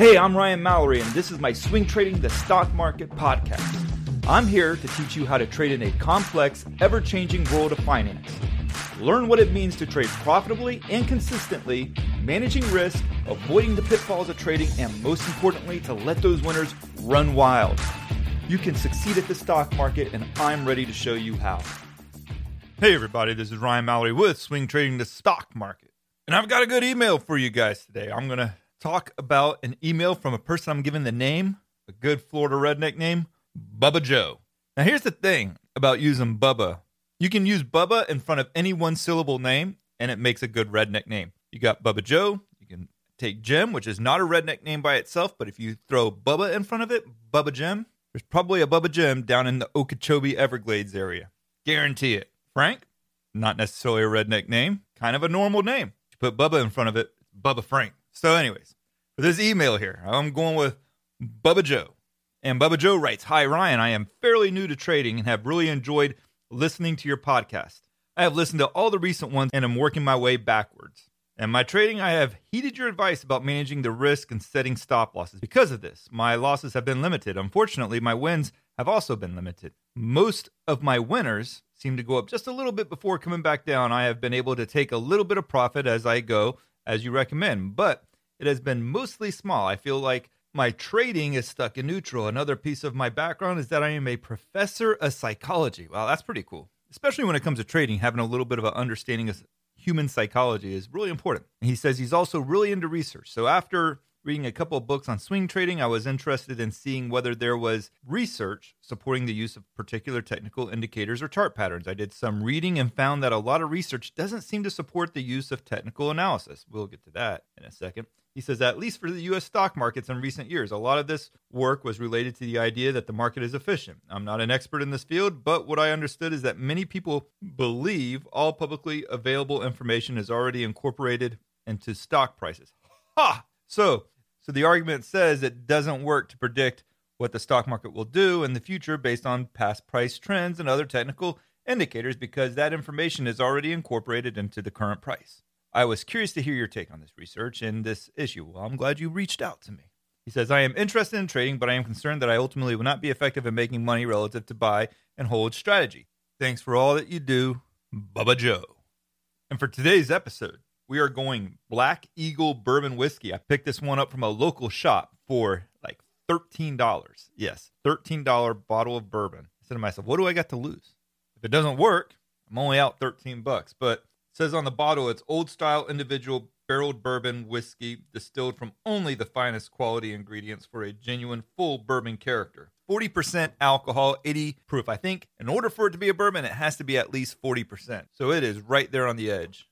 Hey, I'm Ryan Mallory, and this is my Swing Trading the Stock Market podcast. I'm here to teach you how to trade in a complex, ever changing world of finance. Learn what it means to trade profitably and consistently, managing risk, avoiding the pitfalls of trading, and most importantly, to let those winners run wild. You can succeed at the stock market, and I'm ready to show you how. Hey, everybody, this is Ryan Mallory with Swing Trading the Stock Market. And I've got a good email for you guys today. I'm going to talk about an email from a person I'm giving the name, a good Florida redneck name, Bubba Joe. Now, here's the thing about using Bubba you can use Bubba in front of any one syllable name, and it makes a good redneck name. You got Bubba Joe. You can take Jim, which is not a redneck name by itself, but if you throw Bubba in front of it, Bubba Jim, there's probably a Bubba Jim down in the Okeechobee Everglades area. Guarantee it. Frank, not necessarily a redneck name, kind of a normal name. You put Bubba in front of it, Bubba Frank. So, anyways, for this email here, I'm going with Bubba Joe. And Bubba Joe writes Hi, Ryan. I am fairly new to trading and have really enjoyed listening to your podcast. I have listened to all the recent ones and am working my way backwards. And my trading, I have heeded your advice about managing the risk and setting stop losses. Because of this, my losses have been limited. Unfortunately, my wins have also been limited. Most of my winners seem to go up just a little bit before coming back down. I have been able to take a little bit of profit as I go, as you recommend, but it has been mostly small. I feel like my trading is stuck in neutral. Another piece of my background is that I am a professor of psychology. Wow, that's pretty cool. Especially when it comes to trading, having a little bit of an understanding of human psychology is really important. And he says he's also really into research. So after reading a couple of books on swing trading, I was interested in seeing whether there was research supporting the use of particular technical indicators or chart patterns. I did some reading and found that a lot of research doesn't seem to support the use of technical analysis. We'll get to that in a second. He says, at least for the US stock markets in recent years, a lot of this work was related to the idea that the market is efficient. I'm not an expert in this field, but what I understood is that many people believe all publicly available information is already incorporated into stock prices. Ha! So, so the argument says it doesn't work to predict what the stock market will do in the future based on past price trends and other technical indicators because that information is already incorporated into the current price. I was curious to hear your take on this research and this issue. Well, I'm glad you reached out to me. He says, I am interested in trading, but I am concerned that I ultimately will not be effective in making money relative to buy and hold strategy. Thanks for all that you do, Bubba Joe. And for today's episode, we are going Black Eagle Bourbon Whiskey. I picked this one up from a local shop for like $13. Yes, $13 bottle of bourbon. I said to myself, what do I got to lose? If it doesn't work, I'm only out 13 bucks. But says on the bottle it's old style individual barreled bourbon whiskey distilled from only the finest quality ingredients for a genuine full bourbon character. 40% alcohol, 80 proof. I think in order for it to be a bourbon, it has to be at least 40%. So it is right there on the edge.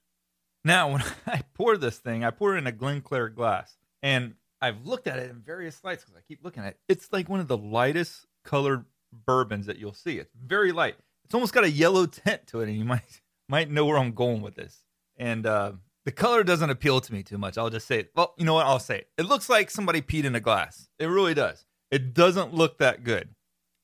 Now, when I pour this thing, I pour it in a Glencairn glass. And I've looked at it in various lights because I keep looking at it. It's like one of the lightest colored bourbons that you'll see. It's very light. It's almost got a yellow tint to it, and you might might know where I'm going with this. And uh, the color doesn't appeal to me too much. I'll just say it. Well, you know what? I'll say it. It looks like somebody peed in a glass. It really does. It doesn't look that good.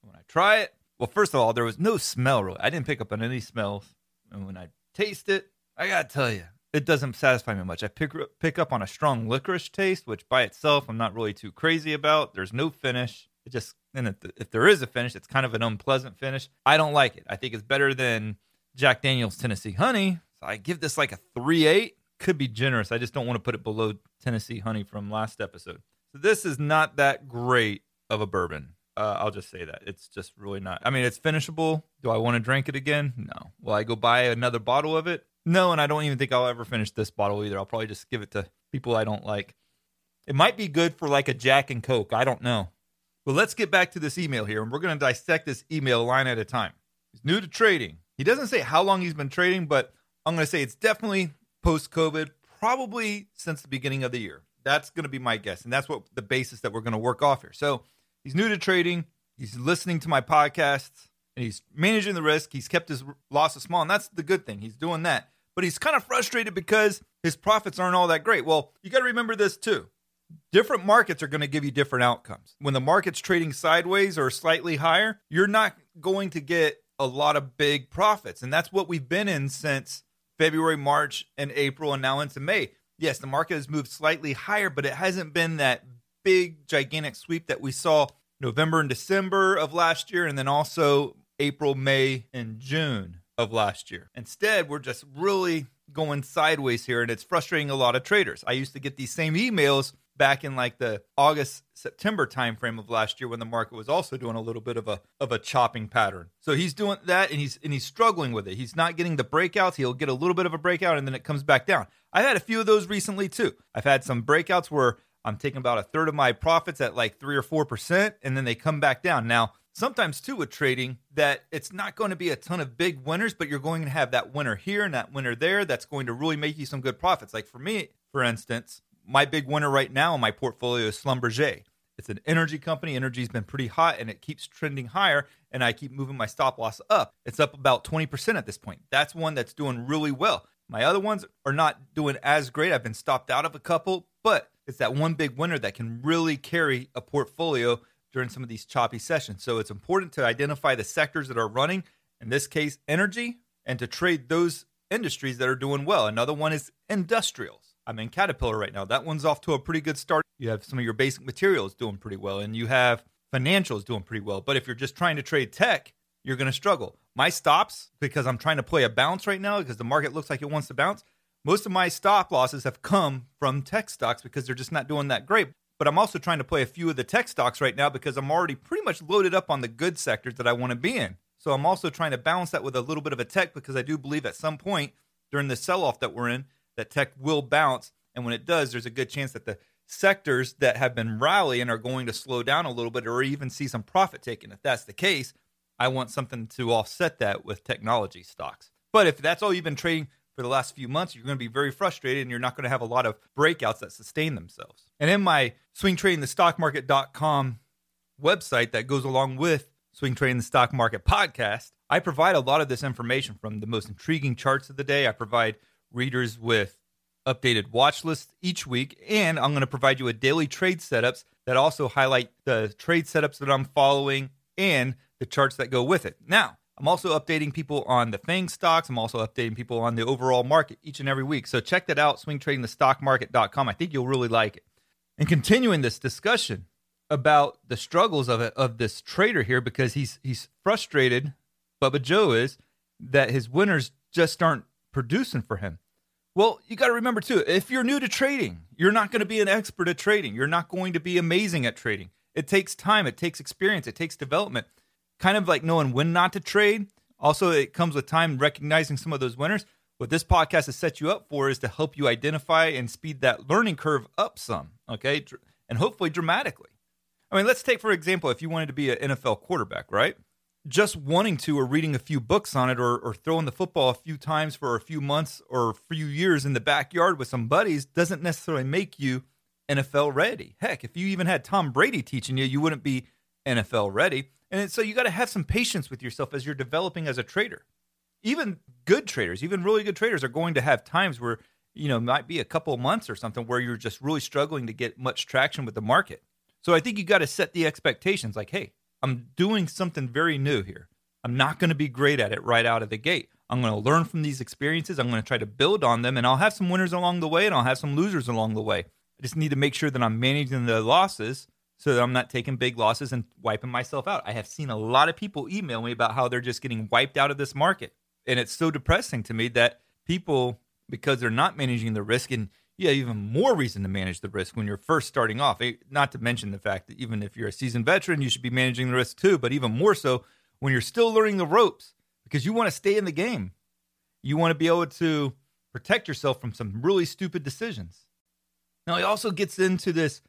When I try it, well, first of all, there was no smell really. I didn't pick up on any smells. And when I taste it, I gotta tell you, it doesn't satisfy me much. I pick pick up on a strong licorice taste, which by itself I'm not really too crazy about. There's no finish. It just and if, if there is a finish, it's kind of an unpleasant finish. I don't like it. I think it's better than Jack Daniels Tennessee Honey. So I give this like a 3 8. Could be generous. I just don't want to put it below Tennessee Honey from last episode. So this is not that great of a bourbon. Uh, I'll just say that. It's just really not. I mean, it's finishable. Do I want to drink it again? No. Will I go buy another bottle of it? No, and I don't even think I'll ever finish this bottle either. I'll probably just give it to people I don't like. It might be good for like a Jack and Coke. I don't know. Well, let's get back to this email here, and we're going to dissect this email line at a time. He's new to trading. He doesn't say how long he's been trading, but I'm going to say it's definitely post COVID, probably since the beginning of the year. That's going to be my guess. And that's what the basis that we're going to work off here. So he's new to trading. He's listening to my podcasts and he's managing the risk. He's kept his losses small. And that's the good thing. He's doing that. But he's kind of frustrated because his profits aren't all that great. Well, you got to remember this too. Different markets are going to give you different outcomes. When the market's trading sideways or slightly higher, you're not going to get a lot of big profits. And that's what we've been in since February, March, and April, and now into May. Yes, the market has moved slightly higher, but it hasn't been that big, gigantic sweep that we saw November and December of last year, and then also April, May, and June of last year. Instead, we're just really going sideways here, and it's frustrating a lot of traders. I used to get these same emails back in like the August September timeframe of last year when the market was also doing a little bit of a of a chopping pattern. So he's doing that and he's and he's struggling with it. He's not getting the breakouts. He'll get a little bit of a breakout and then it comes back down. I've had a few of those recently too. I've had some breakouts where I'm taking about a third of my profits at like 3 or 4% and then they come back down. Now, sometimes too with trading that it's not going to be a ton of big winners, but you're going to have that winner here and that winner there that's going to really make you some good profits. Like for me, for instance, my big winner right now in my portfolio is Schlumberger. It's an energy company. Energy's been pretty hot and it keeps trending higher, and I keep moving my stop loss up. It's up about 20% at this point. That's one that's doing really well. My other ones are not doing as great. I've been stopped out of a couple, but it's that one big winner that can really carry a portfolio during some of these choppy sessions. So it's important to identify the sectors that are running, in this case, energy, and to trade those industries that are doing well. Another one is industrials. I'm in Caterpillar right now. That one's off to a pretty good start. You have some of your basic materials doing pretty well, and you have financials doing pretty well. But if you're just trying to trade tech, you're going to struggle. My stops, because I'm trying to play a bounce right now, because the market looks like it wants to bounce, most of my stop losses have come from tech stocks because they're just not doing that great. But I'm also trying to play a few of the tech stocks right now because I'm already pretty much loaded up on the good sectors that I want to be in. So I'm also trying to balance that with a little bit of a tech because I do believe at some point during the sell off that we're in, that tech will bounce. And when it does, there's a good chance that the sectors that have been rallying are going to slow down a little bit or even see some profit taken. If that's the case, I want something to offset that with technology stocks. But if that's all you've been trading for the last few months, you're going to be very frustrated and you're not going to have a lot of breakouts that sustain themselves. And in my swing trading the stock swingtradingthestockmarket.com website that goes along with Swing Trading the Stock Market podcast, I provide a lot of this information from the most intriguing charts of the day. I provide readers with updated watch lists each week, and I'm going to provide you with daily trade setups that also highlight the trade setups that I'm following and the charts that go with it. Now, I'm also updating people on the FANG stocks. I'm also updating people on the overall market each and every week. So check that out, swingtradingthestockmarket.com. I think you'll really like it. And continuing this discussion about the struggles of of this trader here because he's he's frustrated, Bubba Joe is, that his winners just aren't producing for him. Well, you got to remember too, if you're new to trading, you're not going to be an expert at trading. You're not going to be amazing at trading. It takes time, it takes experience, it takes development. Kind of like knowing when not to trade. Also, it comes with time recognizing some of those winners. What this podcast has set you up for is to help you identify and speed that learning curve up some, okay? And hopefully dramatically. I mean, let's take, for example, if you wanted to be an NFL quarterback, right? Just wanting to or reading a few books on it or, or throwing the football a few times for a few months or a few years in the backyard with some buddies doesn't necessarily make you NFL ready. Heck, if you even had Tom Brady teaching you, you wouldn't be NFL ready. And so you got to have some patience with yourself as you're developing as a trader. Even good traders, even really good traders are going to have times where, you know, might be a couple months or something where you're just really struggling to get much traction with the market. So I think you got to set the expectations like, hey, I'm doing something very new here. I'm not going to be great at it right out of the gate. I'm going to learn from these experiences. I'm going to try to build on them, and I'll have some winners along the way, and I'll have some losers along the way. I just need to make sure that I'm managing the losses so that I'm not taking big losses and wiping myself out. I have seen a lot of people email me about how they're just getting wiped out of this market. And it's so depressing to me that people, because they're not managing the risk, and you have even more reason to manage the risk when you're first starting off. Eh, not to mention the fact that even if you're a seasoned veteran, you should be managing the risk too, but even more so when you're still learning the ropes because you want to stay in the game. You want to be able to protect yourself from some really stupid decisions. Now, he also gets into this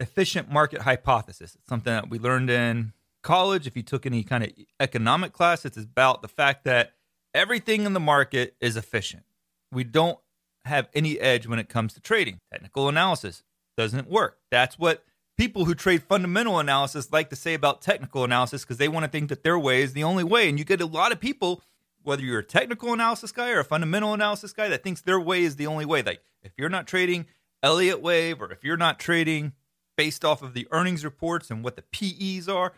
efficient market hypothesis. It's something that we learned in college. If you took any kind of economic class, it's about the fact that everything in the market is efficient. We don't have any edge when it comes to trading. Technical analysis, doesn't work. That's what people who trade fundamental analysis like to say about technical analysis because they want to think that their way is the only way. And you get a lot of people, whether you're a technical analysis guy or a fundamental analysis guy, that thinks their way is the only way. Like if you're not trading Elliott Wave or if you're not trading based off of the earnings reports and what the PEs are,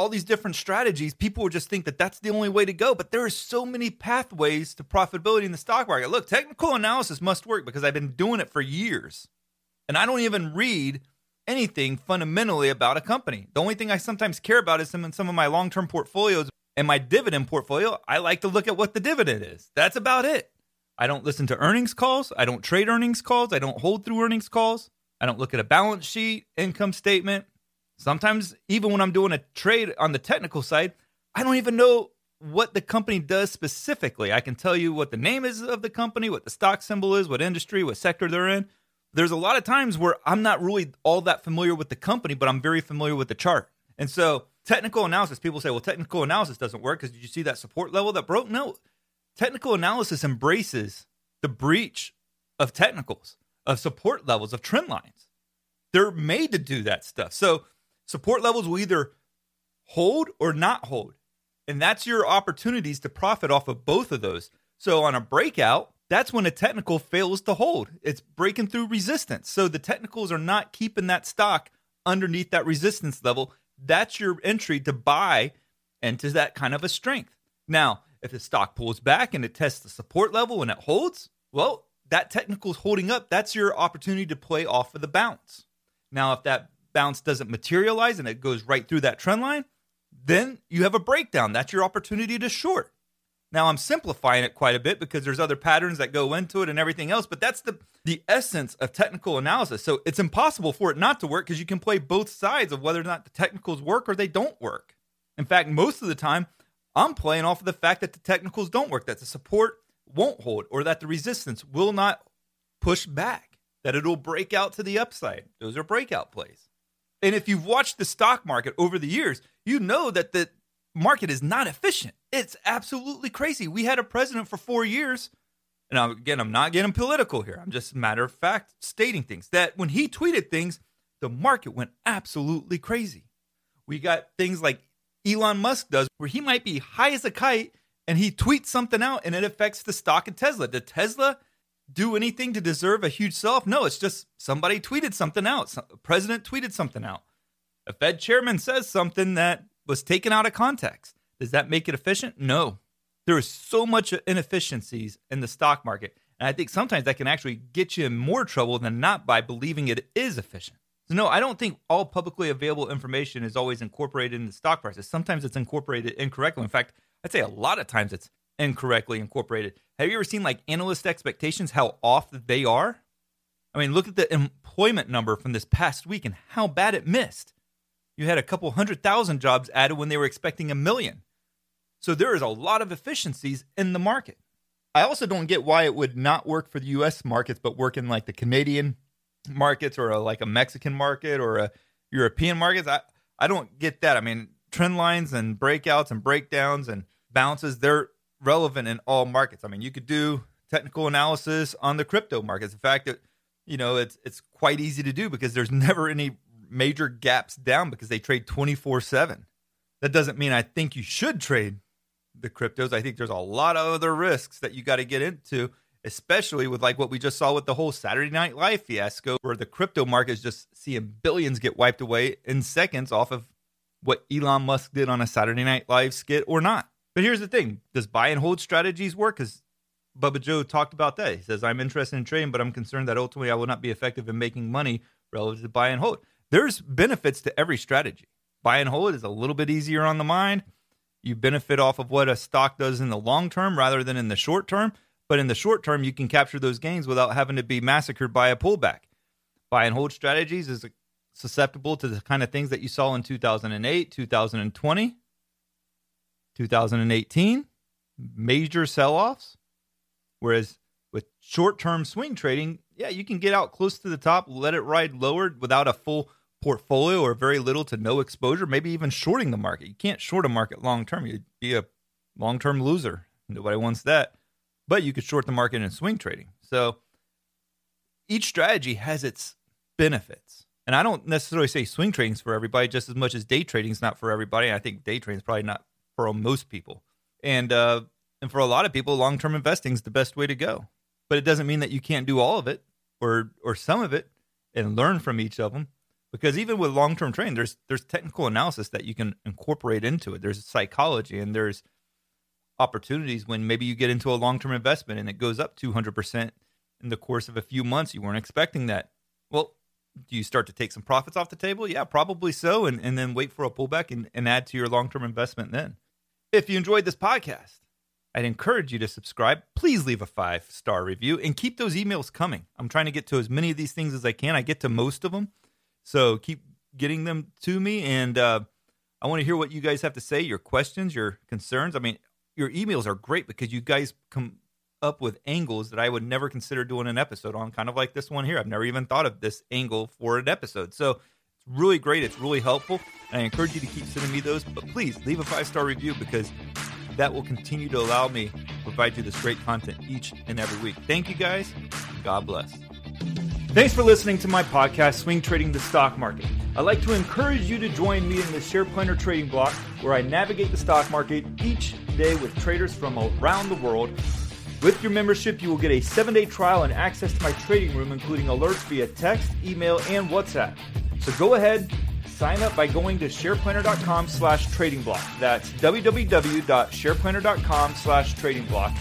all these different strategies, people would just think that that's the only way to go. But there are so many pathways to profitability in the stock market. Look, technical analysis must work because I've been doing it for years. And I don't even read anything fundamentally about a company. The only thing I sometimes care about is some some of my long-term portfolios and my dividend portfolio. I like to look at what the dividend is. That's about it. I don't listen to earnings calls. I don't trade earnings calls. I don't hold through earnings calls. I don't look at a balance sheet, income statement. Sometimes, even when I'm doing a trade on the technical side, I don't even know what the company does specifically. I can tell you what the name is of the company, what the stock symbol is, what industry, what sector they're in. There's a lot of times where I'm not really all that familiar with the company, but I'm very familiar with the chart. And so, technical analysis, people say, well, technical analysis doesn't work because did you see that support level that broke? No. Technical analysis embraces the breach of technicals, of support levels, of trend lines. They're made to do that stuff. So, Support levels will either hold or not hold. And that's your opportunities to profit off of both of those. So on a breakout, that's when a technical fails to hold. It's breaking through resistance. So the technicals are not keeping that stock underneath that resistance level. That's your entry to buy into that kind of a strength. Now, if the stock pulls back and it tests the support level and it holds, well, that technical is holding up. That's your opportunity to play off of the bounce. Now, if that bounce doesn't materialize and it goes right through that trend line, then you have a breakdown. That's your opportunity to short. Now I'm simplifying it quite a bit because there's other patterns that go into it and everything else, but that's the the essence of technical analysis. So it's impossible for it not to work because you can play both sides of whether or not the technicals work or they don't work. In fact, most of the time I'm playing off of the fact that the technicals don't work, that the support won't hold or that the resistance will not push back, that it'll break out to the upside. Those are breakout plays. And if you've watched the stock market over the years, you know that the market is not efficient. It's absolutely crazy. We had a president for four years. And again, I'm not getting political here. I'm just matter of fact stating things that when he tweeted things, the market went absolutely crazy. We got things like Elon Musk does, where he might be high as a kite and he tweets something out and it affects the stock of Tesla. The Tesla do anything to deserve a huge sell off? No, it's just somebody tweeted something out. A president tweeted something out. A Fed chairman says something that was taken out of context. Does that make it efficient? No. There is so much inefficiencies in the stock market. And I think sometimes that can actually get you in more trouble than not by believing it is efficient. So, no, I don't think all publicly available information is always incorporated in the stock prices. Sometimes it's incorporated incorrectly. In fact, I'd say a lot of times it's incorrectly incorporated. Have you ever seen like analyst expectations, how off they are? I mean, look at the employment number from this past week and how bad it missed. You had a couple hundred thousand jobs added when they were expecting a million. So there is a lot of efficiencies in the market. I also don't get why it would not work for the US markets, but work in like the Canadian markets or a, like a Mexican market or a European markets. I, I don't get that. I mean, trend lines and breakouts and breakdowns and bounces, they're relevant in all markets. I mean, you could do technical analysis on the crypto markets. The fact that you know it's it's quite easy to do because there's never any major gaps down because they trade 24/7. That doesn't mean I think you should trade the cryptos. I think there's a lot of other risks that you got to get into, especially with like what we just saw with the whole Saturday Night Live fiasco where the crypto market is just seeing billions get wiped away in seconds off of what Elon Musk did on a Saturday Night Live skit or not. But here's the thing: does buy and hold strategies work? Because Bubba Joe talked about that. He says, "I'm interested in trading, but I'm concerned that ultimately I will not be effective in making money relative to buy and hold." There's benefits to every strategy. Buy and hold is a little bit easier on the mind. You benefit off of what a stock does in the long term rather than in the short term. But in the short term, you can capture those gains without having to be massacred by a pullback. Buy and hold strategies is susceptible to the kind of things that you saw in 2008, 2020. 2018, major sell offs. Whereas with short term swing trading, yeah, you can get out close to the top, let it ride lower without a full portfolio or very little to no exposure, maybe even shorting the market. You can't short a market long term. You'd be a long term loser. Nobody wants that. But you could short the market in swing trading. So each strategy has its benefits. And I don't necessarily say swing trading's for everybody just as much as day trading's not for everybody. I think day trading's probably not for most people. And uh, and for a lot of people, long term investing is the best way to go. But it doesn't mean that you can't do all of it or or some of it and learn from each of them. Because even with long term trading, there's there's technical analysis that you can incorporate into it. There's psychology and there's opportunities when maybe you get into a long term investment and it goes up 200% in the course of a few months. You weren't expecting that. Well, do you start to take some profits off the table? Yeah, probably so. And, and then wait for a pullback and, and add to your long term investment then. If you enjoyed this podcast, I'd encourage you to subscribe. Please leave a five star review and keep those emails coming. I'm trying to get to as many of these things as I can. I get to most of them. So keep getting them to me. And uh, I want to hear what you guys have to say, your questions, your concerns. I mean, your emails are great because you guys come up with angles that I would never consider doing an episode on, kind of like this one here. I've never even thought of this angle for an episode. So really great. It's really helpful. And I encourage you to keep sending me those. But please leave a five star review because that will continue to allow me to provide you this great content each and every week. Thank you guys. God bless. Thanks for listening to my podcast, Swing Trading the Stock Market. I'd like to encourage you to join me in the Share Planner Trading Block, where I navigate the stock market each day with traders from around the world. With your membership, you will get a seven day trial and access to my trading room, including alerts via text, email, and WhatsApp. So go ahead, sign up by going to shareplanner.com slash trading block. That's www.shareplanner.com slash trading block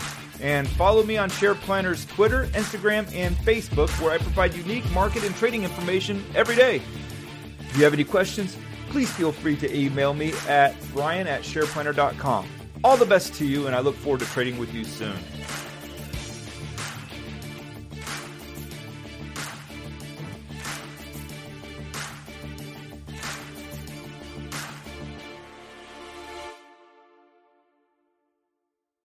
and follow me on SharePlanner's Twitter, Instagram, and Facebook, where I provide unique market and trading information every day. If you have any questions, please feel free to email me at ryan at shareplanner.com. All the best to you, and I look forward to trading with you soon.